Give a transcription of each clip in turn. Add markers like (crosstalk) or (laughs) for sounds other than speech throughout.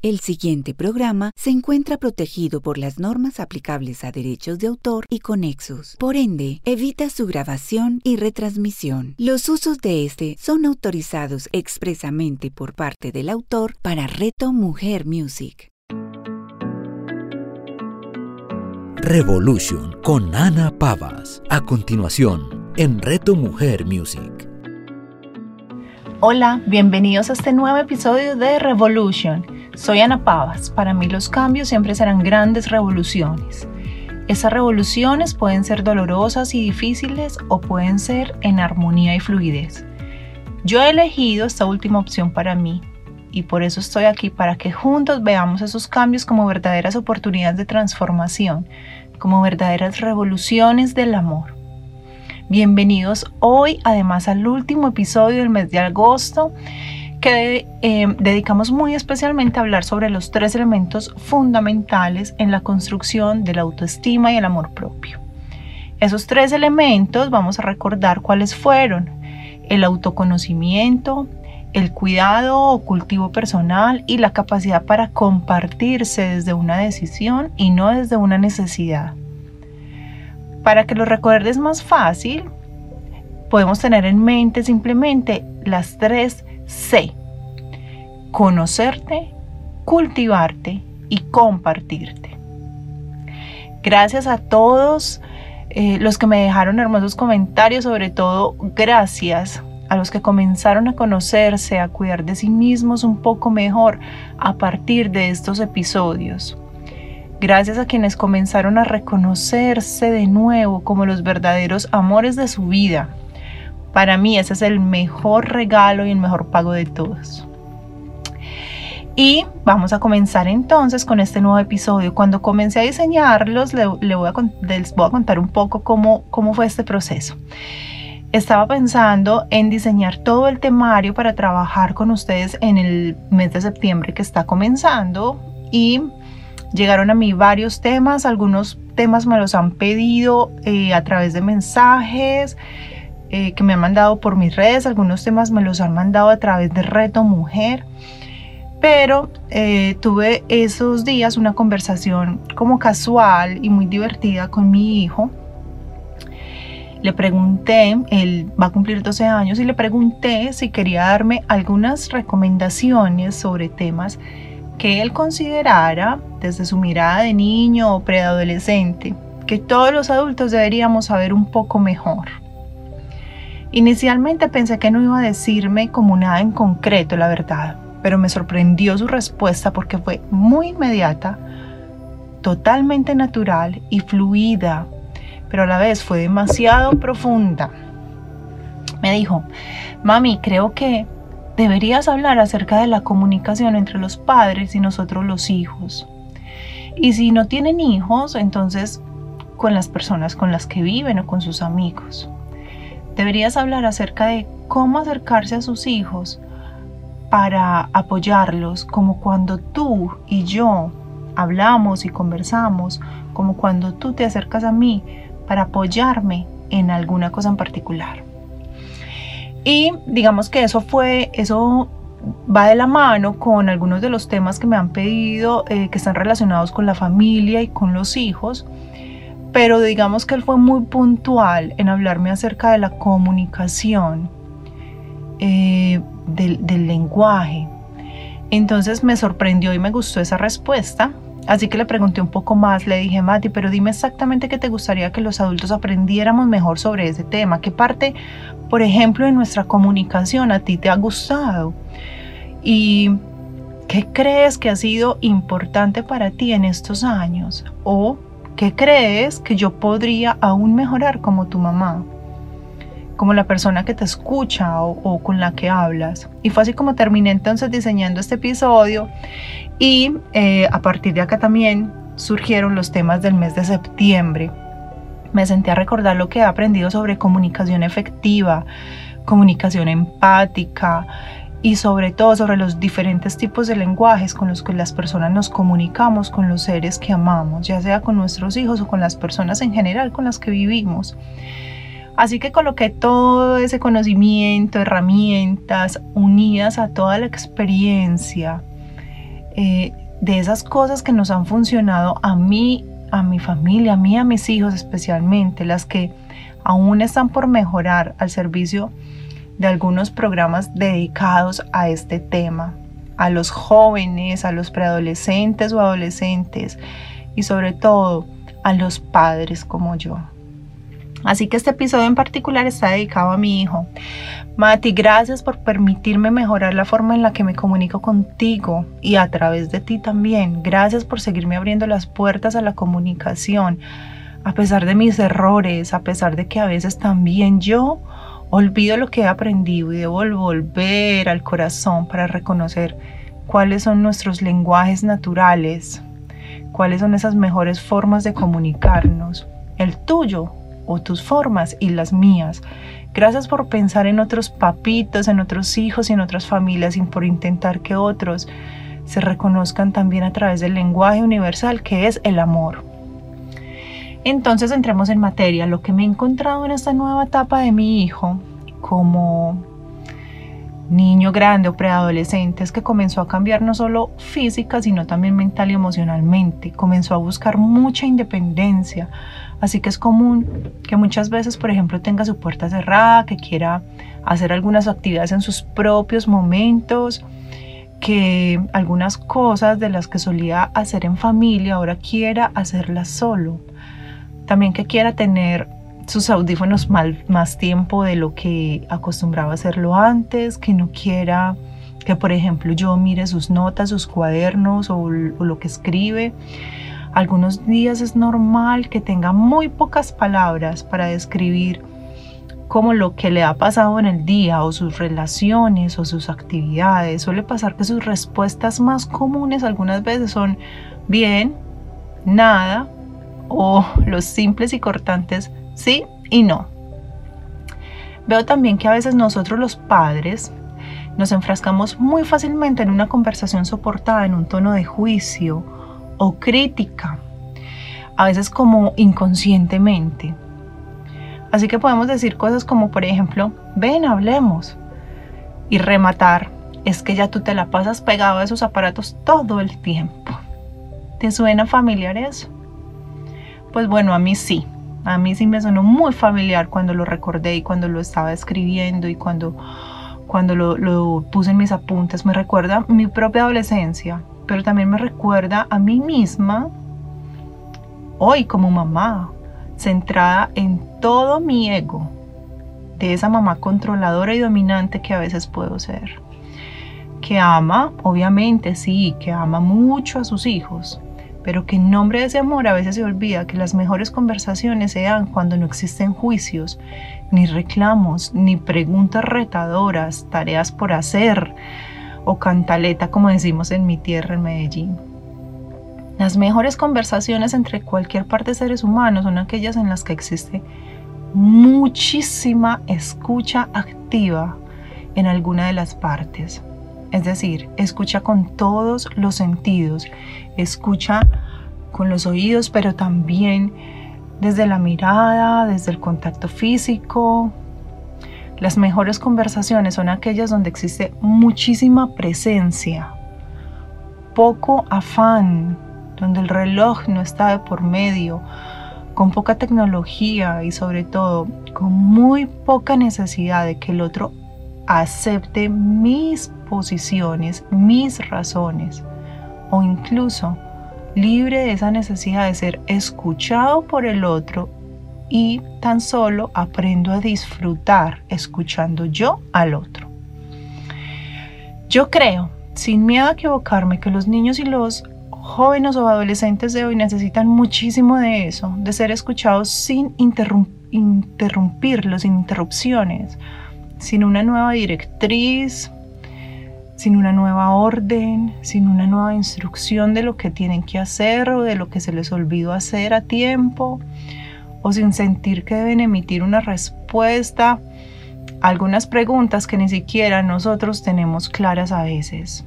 El siguiente programa se encuentra protegido por las normas aplicables a derechos de autor y conexos. Por ende, evita su grabación y retransmisión. Los usos de este son autorizados expresamente por parte del autor para Reto Mujer Music. Revolution con Ana Pavas. A continuación, en Reto Mujer Music. Hola, bienvenidos a este nuevo episodio de Revolution. Soy Ana Pavas. Para mí los cambios siempre serán grandes revoluciones. Esas revoluciones pueden ser dolorosas y difíciles o pueden ser en armonía y fluidez. Yo he elegido esta última opción para mí y por eso estoy aquí para que juntos veamos esos cambios como verdaderas oportunidades de transformación, como verdaderas revoluciones del amor. Bienvenidos hoy además al último episodio del mes de agosto que eh, dedicamos muy especialmente a hablar sobre los tres elementos fundamentales en la construcción de la autoestima y el amor propio. Esos tres elementos vamos a recordar cuáles fueron. El autoconocimiento, el cuidado o cultivo personal y la capacidad para compartirse desde una decisión y no desde una necesidad. Para que lo recuerdes más fácil, podemos tener en mente simplemente las tres C. Conocerte, cultivarte y compartirte. Gracias a todos eh, los que me dejaron hermosos comentarios, sobre todo gracias a los que comenzaron a conocerse, a cuidar de sí mismos un poco mejor a partir de estos episodios. Gracias a quienes comenzaron a reconocerse de nuevo como los verdaderos amores de su vida para mí ese es el mejor regalo y el mejor pago de todos. Y vamos a comenzar entonces con este nuevo episodio. Cuando comencé a diseñarlos, les voy a contar un poco cómo, cómo fue este proceso. Estaba pensando en diseñar todo el temario para trabajar con ustedes en el mes de septiembre que está comenzando y llegaron a mí varios temas. Algunos temas me los han pedido eh, a través de mensajes. Eh, que me han mandado por mis redes, algunos temas me los han mandado a través de Reto Mujer, pero eh, tuve esos días una conversación como casual y muy divertida con mi hijo. Le pregunté, él va a cumplir 12 años, y le pregunté si quería darme algunas recomendaciones sobre temas que él considerara desde su mirada de niño o preadolescente, que todos los adultos deberíamos saber un poco mejor. Inicialmente pensé que no iba a decirme como nada en concreto, la verdad, pero me sorprendió su respuesta porque fue muy inmediata, totalmente natural y fluida, pero a la vez fue demasiado profunda. Me dijo, mami, creo que deberías hablar acerca de la comunicación entre los padres y nosotros los hijos. Y si no tienen hijos, entonces con las personas con las que viven o con sus amigos. Deberías hablar acerca de cómo acercarse a sus hijos para apoyarlos, como cuando tú y yo hablamos y conversamos, como cuando tú te acercas a mí para apoyarme en alguna cosa en particular. Y digamos que eso fue, eso va de la mano con algunos de los temas que me han pedido eh, que están relacionados con la familia y con los hijos pero digamos que él fue muy puntual en hablarme acerca de la comunicación, eh, del, del lenguaje. Entonces me sorprendió y me gustó esa respuesta. Así que le pregunté un poco más, le dije, Mati, pero dime exactamente qué te gustaría que los adultos aprendiéramos mejor sobre ese tema. ¿Qué parte, por ejemplo, de nuestra comunicación a ti te ha gustado? ¿Y qué crees que ha sido importante para ti en estos años? ¿O ¿Qué crees que yo podría aún mejorar como tu mamá? Como la persona que te escucha o, con la que hablas. Y fue así como terminé entonces diseñando este episodio. Y eh, a partir de acá también surgieron los temas del mes de septiembre. Me senté a recordar lo que he aprendido sobre comunicación efectiva, comunicación empática, y sobre todo sobre los diferentes tipos de lenguajes con los que las personas nos comunicamos con los seres que amamos, ya sea con nuestros hijos o con las personas en general con las que vivimos. Así que coloqué todo ese conocimiento, herramientas unidas a toda la experiencia eh, de esas cosas que nos han funcionado a mí, a mi familia, a mí, a mis hijos especialmente, las que aún están por mejorar al servicio de algunos programas dedicados a este tema, a los jóvenes, a los preadolescentes o adolescentes y sobre todo a los padres como yo. Así que este episodio en particular está dedicado a mi hijo. Mati, gracias por permitirme mejorar la forma en la que me comunico contigo y a través de ti también. Gracias por seguirme abriendo las puertas a la comunicación, a pesar de mis errores, a pesar de que a veces también yo olvido lo que he aprendido y debo volver al corazón para reconocer cuáles son nuestros lenguajes naturales, cuáles son esas mejores formas de comunicarnos. El tuyo o tus formas y las mías. Gracias por pensar en otros papitos, en otros hijos y en otras familias y por intentar que otros se reconozcan también a través del lenguaje universal que es el amor. Entonces entremos en materia. Lo que me he encontrado en esta nueva etapa de mi hijo como niño grande o preadolescente es que comenzó a cambiar no solo física, sino también mental y emocionalmente. Comenzó a buscar mucha independencia, Así que es común que muchas veces, por ejemplo, tenga su puerta cerrada, que quiera hacer algunas actividades en sus propios momentos, que algunas cosas de las que solía hacer en familia ahora quiera hacerlas solo. También que quiera tener sus audífonos más tiempo de lo que acostumbraba hacerlo antes, que no quiera que, por ejemplo, yo mire sus notas, sus cuadernos o, lo que escribe algunos días es normal que tenga muy pocas palabras para describir como lo que le ha pasado en el día o sus relaciones o sus actividades. Suele pasar que sus respuestas más comunes algunas veces son bien, nada o (laughs) los simples y cortantes sí y no. Veo también que a veces nosotros los padres nos enfrascamos muy fácilmente en una conversación soportada en un tono de juicio o crítica, a veces como inconscientemente. Así que podemos decir cosas como, por ejemplo, ven, hablemos. Y rematar, es que ya tú te la pasas pegado a esos aparatos todo el tiempo. ¿Te suena familiar eso? Pues bueno, a mí sí. A mí sí me sonó muy familiar cuando lo recordé y cuando lo estaba escribiendo y cuando, cuando lo, lo puse en mis apuntes. Me recuerda mi propia adolescencia, pero también me recuerda a mí misma, hoy como mamá, centrada en todo mi ego, de esa mamá controladora y dominante que a veces puedo ser. Que ama, obviamente sí, que ama mucho a sus hijos, pero que en nombre de ese amor a veces se olvida que las mejores conversaciones se dan cuando no existen juicios, ni reclamos, ni preguntas retadoras, tareas por hacer, o cantaleta, como decimos en mi tierra, en Medellín. Las mejores conversaciones entre cualquier parte de seres humanos son aquellas en las que existe muchísima escucha activa en alguna de las partes. Es decir, escucha con todos los sentidos, escucha con los oídos, pero también desde la mirada, desde el contacto físico, las mejores conversaciones son aquellas donde existe muchísima presencia, poco afán, donde el reloj no está de por medio, con poca tecnología y sobre todo con muy poca necesidad de que el otro acepte mis posiciones, mis razones o incluso libre de esa necesidad de ser escuchado por el otro y tan solo aprendo a disfrutar escuchando yo al otro. Yo creo, sin miedo a equivocarme, que los niños y los jóvenes o adolescentes de hoy necesitan muchísimo de eso, de ser escuchados sin interrumpirlos, sin interrupciones, sin una nueva directriz, sin una nueva orden, sin una nueva instrucción de lo que tienen que hacer o de lo que se les olvidó hacer a tiempo o sin sentir que deben emitir una respuesta a algunas preguntas que ni siquiera nosotros tenemos claras a veces.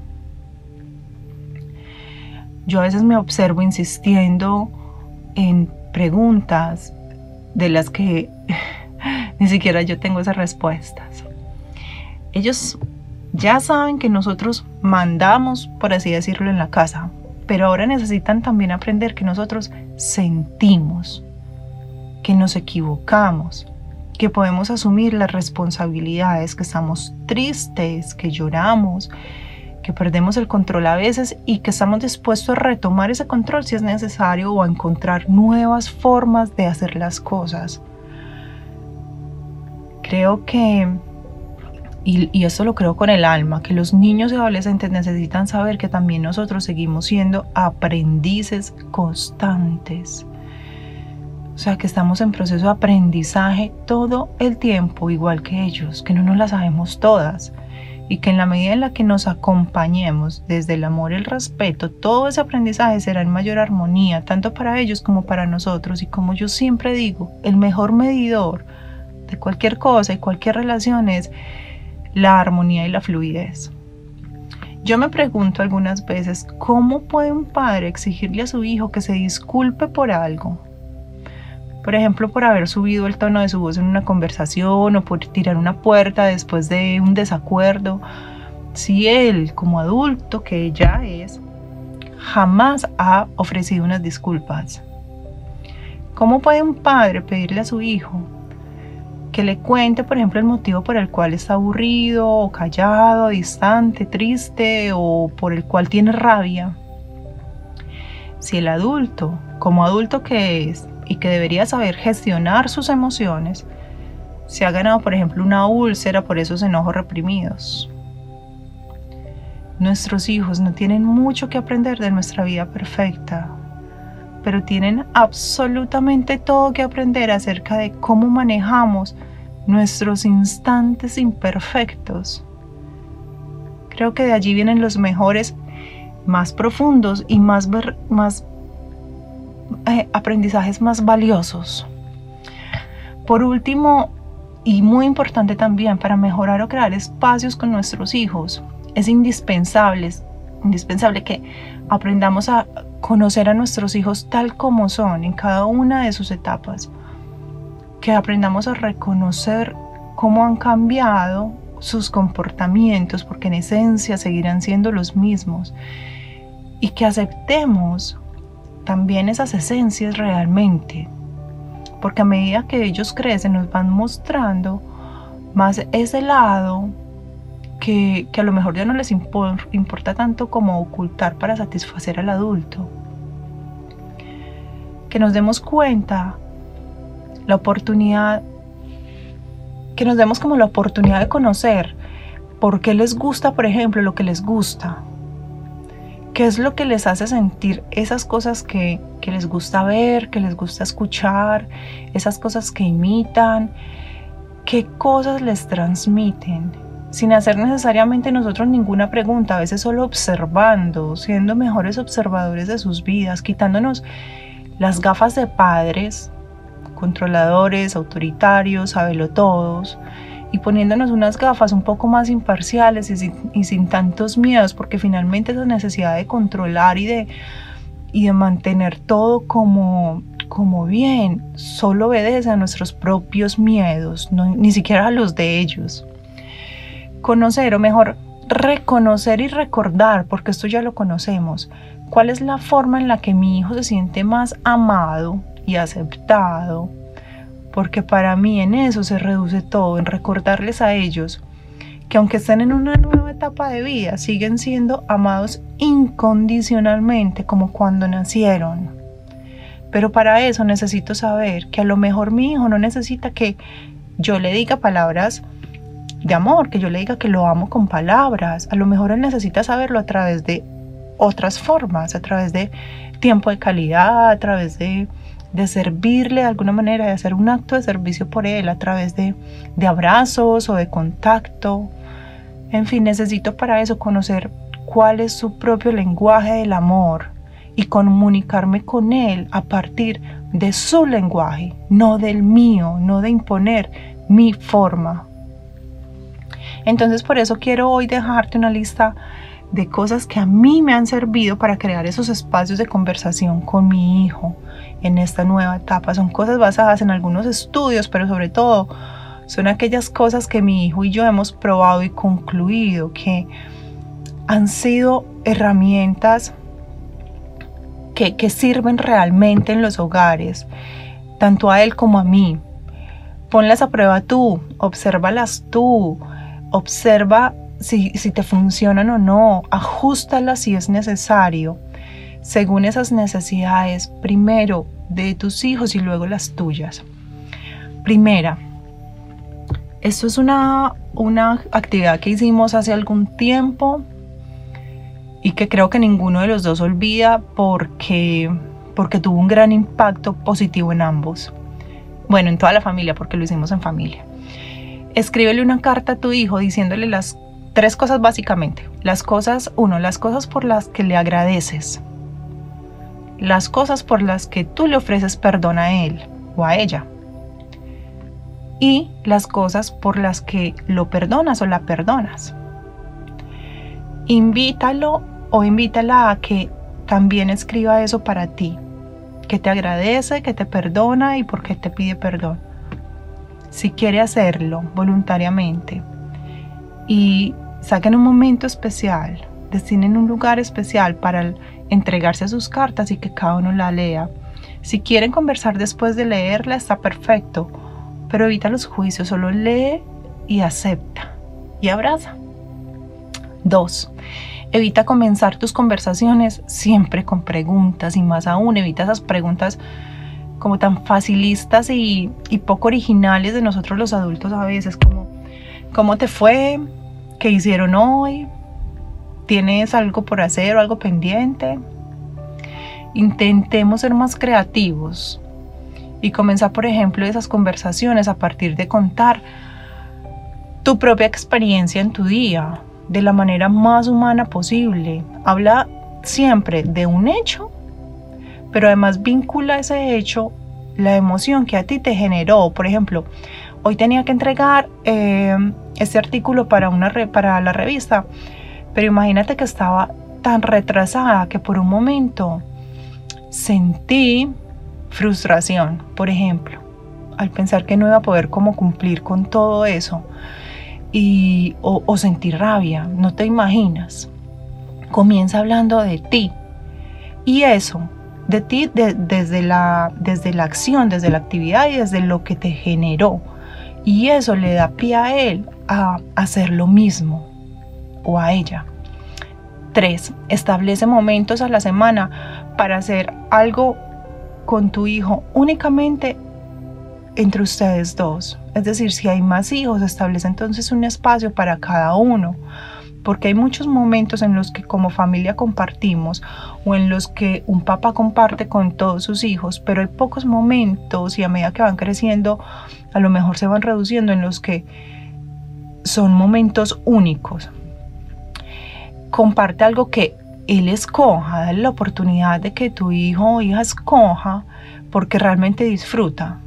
Yo a veces me observo insistiendo en preguntas de las que ni siquiera yo tengo esas respuestas. Ellos Ya saben que nosotros mandamos, por así decirlo, en la casa, pero ahora necesitan también aprender que nosotros sentimos, que nos equivocamos, que podemos asumir las responsabilidades, que estamos tristes, que lloramos, que perdemos el control a veces y que estamos dispuestos a retomar ese control si es necesario o a encontrar nuevas formas de hacer las cosas. Creo que, y, y esto lo creo con el alma, que los niños y adolescentes necesitan saber que también nosotros seguimos siendo aprendices constantes. O sea, que estamos en proceso de aprendizaje todo el tiempo, igual que ellos, que no nos las sabemos todas y que en la medida en la que nos acompañemos desde el amor y el respeto, todo ese aprendizaje será en mayor armonía, tanto para ellos como para nosotros. Y como yo siempre digo, el mejor medidor cualquier cosa y cualquier relación es la armonía y la fluidez. Yo me pregunto algunas veces, ¿cómo puede un padre exigirle a su hijo que se disculpe por algo por ejemplo, por haber subido el tono de su voz en una conversación o por tirar una puerta después de un desacuerdo, si él, como adulto que ya es, jamás ha ofrecido unas disculpas. ¿Cómo puede un padre pedirle a su hijo que le cuente, por ejemplo, el motivo por el cual está aburrido o callado, distante, triste o por el cual tiene rabia? Si el adulto, como adulto que es, y que debería saber gestionar sus emociones, se ha ganado, por ejemplo, una úlcera por esos enojos reprimidos. Nuestros hijos no tienen mucho que aprender de nuestra vida perfecta, pero tienen absolutamente todo que aprender acerca de cómo manejamos nuestros instantes imperfectos. Creo que de allí vienen los mejores, más profundos y más, eh, aprendizajes más valiosos. Por último, y muy importante también para mejorar o crear espacios con nuestros hijos, es indispensable, indispensable que aprendamos a conocer a nuestros hijos tal como son en cada una de sus etapas, que aprendamos a reconocer cómo han cambiado sus comportamientos, porque en esencia seguirán siendo los mismos, y que aceptemos también esas esencias realmente. Porque a medida que ellos crecen nos van mostrando más ese lado que, a lo mejor ya no les importa tanto como ocultar para satisfacer al adulto. Que nos demos cuenta la oportunidad, que nos demos como la oportunidad de conocer por qué les gusta, por ejemplo, lo que les gusta, ¿Qué es lo que les hace sentir esas cosas que, les gusta ver, que les gusta escuchar, esas cosas que imitan? ¿Qué cosas les transmiten? Sin hacer necesariamente nosotros ninguna pregunta, a veces solo observando, siendo mejores observadores de sus vidas, quitándonos las gafas de padres, controladores, autoritarios, todos y poniéndonos unas gafas un poco más imparciales y sin, tantos miedos, porque finalmente esa necesidad de controlar y de, mantener todo como, como bien solo obedece a nuestros propios miedos, ni siquiera a los de ellos. Conocer, o mejor, reconocer y recordar, porque esto ya lo conocemos, cuál es la forma en la que mi hijo se siente más amado y aceptado porque para mí en eso se reduce todo, en recordarles a ellos que aunque estén en una nueva etapa de vida, siguen siendo amados incondicionalmente como cuando nacieron. Pero para eso necesito saber que a lo mejor mi hijo no necesita que yo le diga palabras de amor, que yo le diga que lo amo con palabras. A lo mejor él necesita saberlo a través de otras formas, a través de tiempo de calidad, a través de de servirle de alguna manera, de hacer un acto de servicio por él a través de, de abrazos o de contacto. En fin, necesito para eso conocer cuál es su propio lenguaje del amor y comunicarme con él a partir de su lenguaje, no del mío, no de imponer mi forma. Entonces por eso quiero hoy dejarte una lista de cosas que a mí me han servido para crear esos espacios de conversación con mi hijo en esta nueva etapa. Son cosas basadas en algunos estudios, pero sobre todo son aquellas cosas que mi hijo y yo hemos probado y concluido que han sido herramientas que, sirven realmente en los hogares, tanto a él como a mí. Ponlas a prueba tú, obsérvalas tú, observa si, si te funcionan o no, ajustalas si es necesario, según esas necesidades, primero de tus hijos y luego las tuyas. Primera, esto es una, una actividad que hicimos hace algún tiempo y que creo que ninguno de los dos olvida porque, porque tuvo un gran impacto positivo en ambos. Bueno, en toda la familia, porque lo hicimos en familia. Escríbele una carta a tu hijo diciéndole las tres cosas básicamente. Las cosas, uno, las cosas por las que le agradeces. Las cosas por las que tú le ofreces perdón a él o a ella y las cosas por las que lo perdonas o la perdonas. Invítalo o invítala a que también escriba eso para ti, que te agradece, que te perdona y por qué te pide perdón. Si quiere hacerlo voluntariamente y saquen un momento especial, destinen un lugar especial para entregarse a sus cartas y que cada uno la lea. Si quieren conversar después de leerla, está perfecto pero evita los juicios, solo lee y acepta y abraza. 2. Evita comenzar tus conversaciones siempre con preguntas y más aún evita esas preguntas como tan facilistas y, poco originales de nosotros los adultos a veces, como ¿cómo te fue? ¿Qué hicieron hoy? ¿Tienes algo por hacer o algo pendiente? Intentemos ser más creativos, y comenzar, por ejemplo, esas conversaciones a partir de contar tu propia experiencia en tu día de la manera más humana posible. Habla siempre de un hecho, pero además vincula ese hecho la emoción que a ti te generó. Por ejemplo, hoy tenía que entregar eh, este artículo para, una para la revista, pero imagínate que estaba tan retrasada que por un momento sentí frustración, por ejemplo, al pensar que no iba a poder como cumplir con todo eso y, o, sentir rabia, no te imaginas. Comienza hablando de ti y eso, de ti desde, la, desde la acción, desde la actividad y desde lo que te generó. Y eso le da pie a él a hacer lo mismo o a ella. 3. Establece momentos a la semana para hacer algo con tu hijo únicamente entre ustedes dos. Es decir, si hay más hijos, establece entonces un espacio para cada uno. Porque hay muchos momentos en los que como familia compartimos o en los que un papá comparte con todos sus hijos, pero hay pocos momentos y a medida que van creciendo, a lo mejor se van reduciendo en los que son momentos únicos. Comparte algo que él escoja, dale la oportunidad de que tu hijo o hija escoja porque realmente disfruta.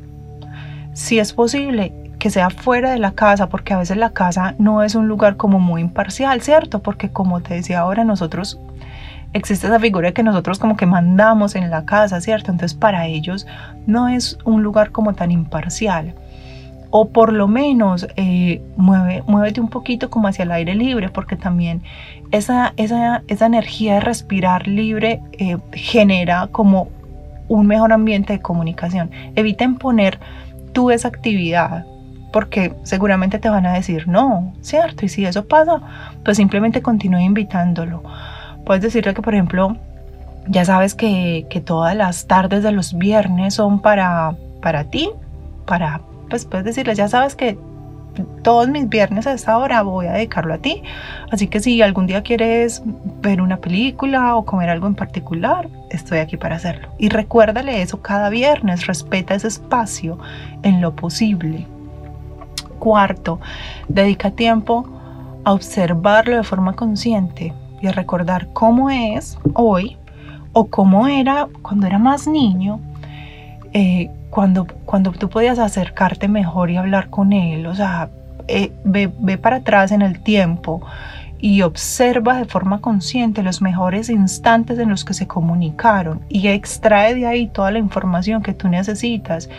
Si es posible, que sea fuera de la casa, porque a veces la casa no es un lugar como muy imparcial, ¿cierto? Porque como te decía ahora, nosotros, existe esa figura que nosotros como que mandamos en la casa, ¿cierto? Entonces para ellos no es un lugar como tan imparcial o por lo menos eh, mueve, muévete un poquito como hacia el aire libre, porque también esa, esa, esa energía de respirar libre eh, genera como un mejor ambiente de comunicación. Eviten poner tú esa actividad, porque seguramente te van a decir no, ¿cierto? Y si eso pasa, pues simplemente continúe invitándolo. Puedes decirle que, por ejemplo, ya sabes que, que todas las tardes de los viernes son para, para ti, para pues puedes decirles, ya sabes que todos mis viernes a esta hora voy a dedicarlo a ti. Así que si algún día quieres ver una película o comer algo en particular, estoy aquí para hacerlo. Y recuérdale eso cada viernes, respeta ese espacio en lo posible. Cuarto, dedica tiempo a observarlo de forma consciente y a recordar cómo es hoy o cómo era cuando era más niño. Eh, cuando, cuando tú podías acercarte mejor y hablar con él, o sea, eh, ve, ve para atrás en el tiempo y observa de forma consciente los mejores instantes en los que se comunicaron y extrae de ahí toda la información que tú necesitas.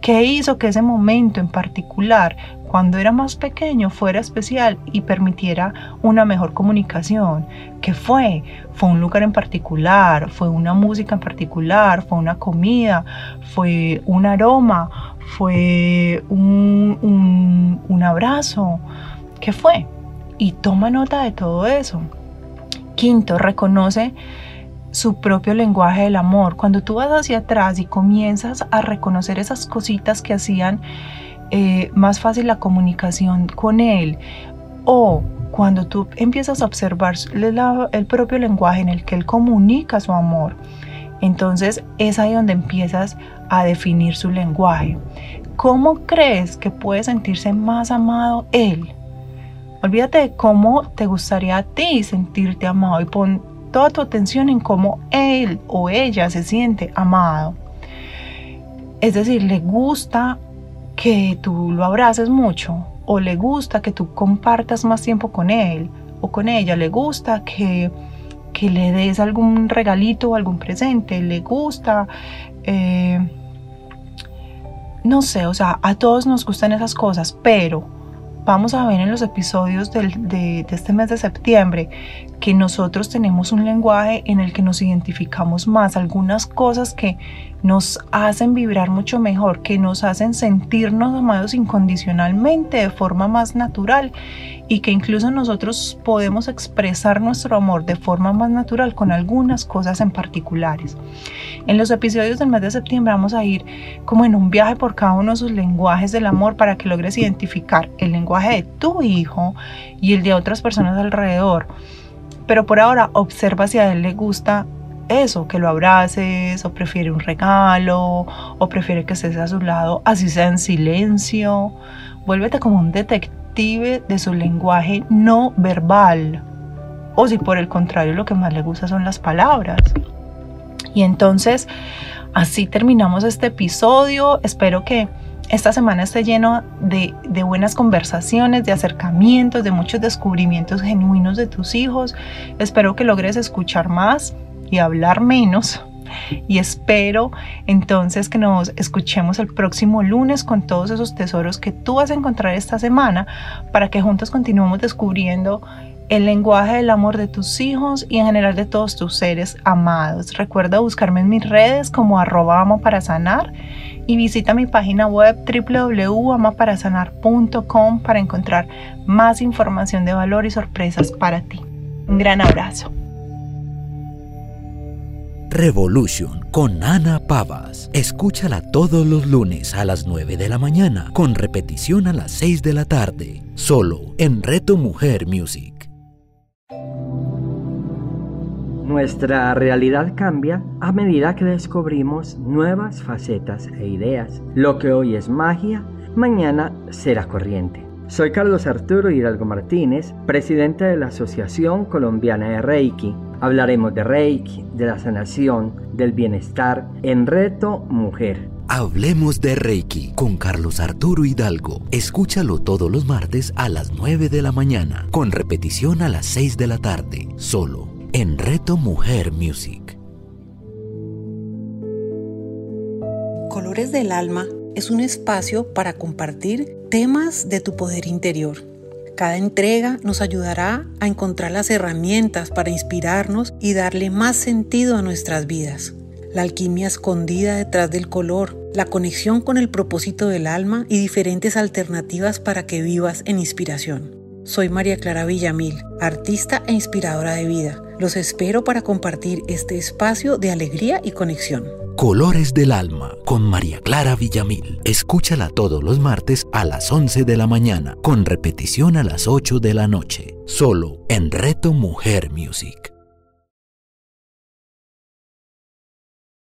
¿Qué hizo que ese momento en particular cuando era más pequeño fuera especial y permitiera una mejor comunicación. ¿Qué fue? Fue un lugar en particular, fue una música en particular, fue una comida, fue un aroma, fue un, un abrazo. ¿Qué fue? Y toma nota de todo eso. Quinto, reconoce su propio lenguaje del amor. Cuando tú vas hacia atrás y comienzas a reconocer esas cositas que hacían eh, más fácil la comunicación con él, o cuando tú empiezas a observar el propio lenguaje en el que él comunica su amor, entonces es ahí donde empiezas a definir su lenguaje. ¿Cómo crees que puede sentirse más amado él? Olvídate de cómo te gustaría a ti sentirte amado y pon toda tu atención en cómo él o ella se siente amado. Es decir, le gusta que tú lo abraces mucho o le gusta que tú compartas más tiempo con él o con ella, le gusta que, que le des algún regalito o algún presente, le gusta, eh, no sé, o sea, a todos nos gustan esas cosas, pero vamos a ver en los episodios de, este mes de septiembre que nosotros tenemos un lenguaje en el que nos identificamos más, algunas cosas que nos hacen vibrar mucho mejor, que nos hacen sentirnos amados incondicionalmente de forma más natural y que incluso nosotros podemos expresar nuestro amor de forma más natural con algunas cosas en particulares. En los episodios del mes de septiembre vamos a ir como en un viaje por cada uno de sus lenguajes del amor para que logres identificar el lenguaje de tu hijo y el de otras personas alrededor. Pero por ahora observa si a él le gusta eso, que lo abraces, o prefiere un regalo, o prefiere que estés a su lado, así sea en silencio. Vuélvete como un detective de su lenguaje no verbal. O si por el contrario lo que más le gusta son las palabras. Y entonces, así terminamos este episodio. Espero que esta semana esté lleno de, de, buenas conversaciones, de acercamientos, de muchos descubrimientos genuinos de tus hijos. Espero que logres escuchar más y hablar menos y espero entonces que nos escuchemos el próximo lunes con todos esos tesoros que tú vas a encontrar esta semana para que juntos continuemos descubriendo el lenguaje del amor de tus hijos y en general de todos tus seres amados. Recuerda buscarme en mis redes como arroba amo para sanar y visita mi página web www.amaparasanar.com para encontrar más información de valor y sorpresas para ti. Un gran abrazo. Revolution con Ana Pavas. Escúchala todos los lunes a las 9 de la mañana, con repetición a las 6 de la tarde, solo en Reto Mujer Music. Nuestra realidad cambia a medida que descubrimos nuevas facetas e ideas. Lo que hoy es magia, mañana será corriente. Soy Carlos Arturo Hidalgo Martínez, presidente de la Asociación Colombiana de Reiki Hablaremos de Reiki, de la sanación, del bienestar en Reto Mujer. Hablemos de Reiki con Carlos Arturo Hidalgo. Escúchalo todos los martes a las 9 de la mañana, con repetición a las 6 de la tarde, solo en Reto Mujer Music. Colores del Alma es un espacio para compartir temas de tu poder interior cada entrega nos ayudará a encontrar las herramientas para inspirarnos y darle más sentido a nuestras vidas. La alquimia escondida detrás del color, la conexión con el propósito del alma y diferentes alternativas para que vivas en inspiración. Soy María Clara Villamil, artista e inspiradora de vida. Los espero para compartir este espacio de alegría y conexión. Colores del Alma con María Clara Villamil. Escúchala todos los martes a las 11 de la mañana, con repetición a las 8 de la noche, solo en Reto Mujer Music.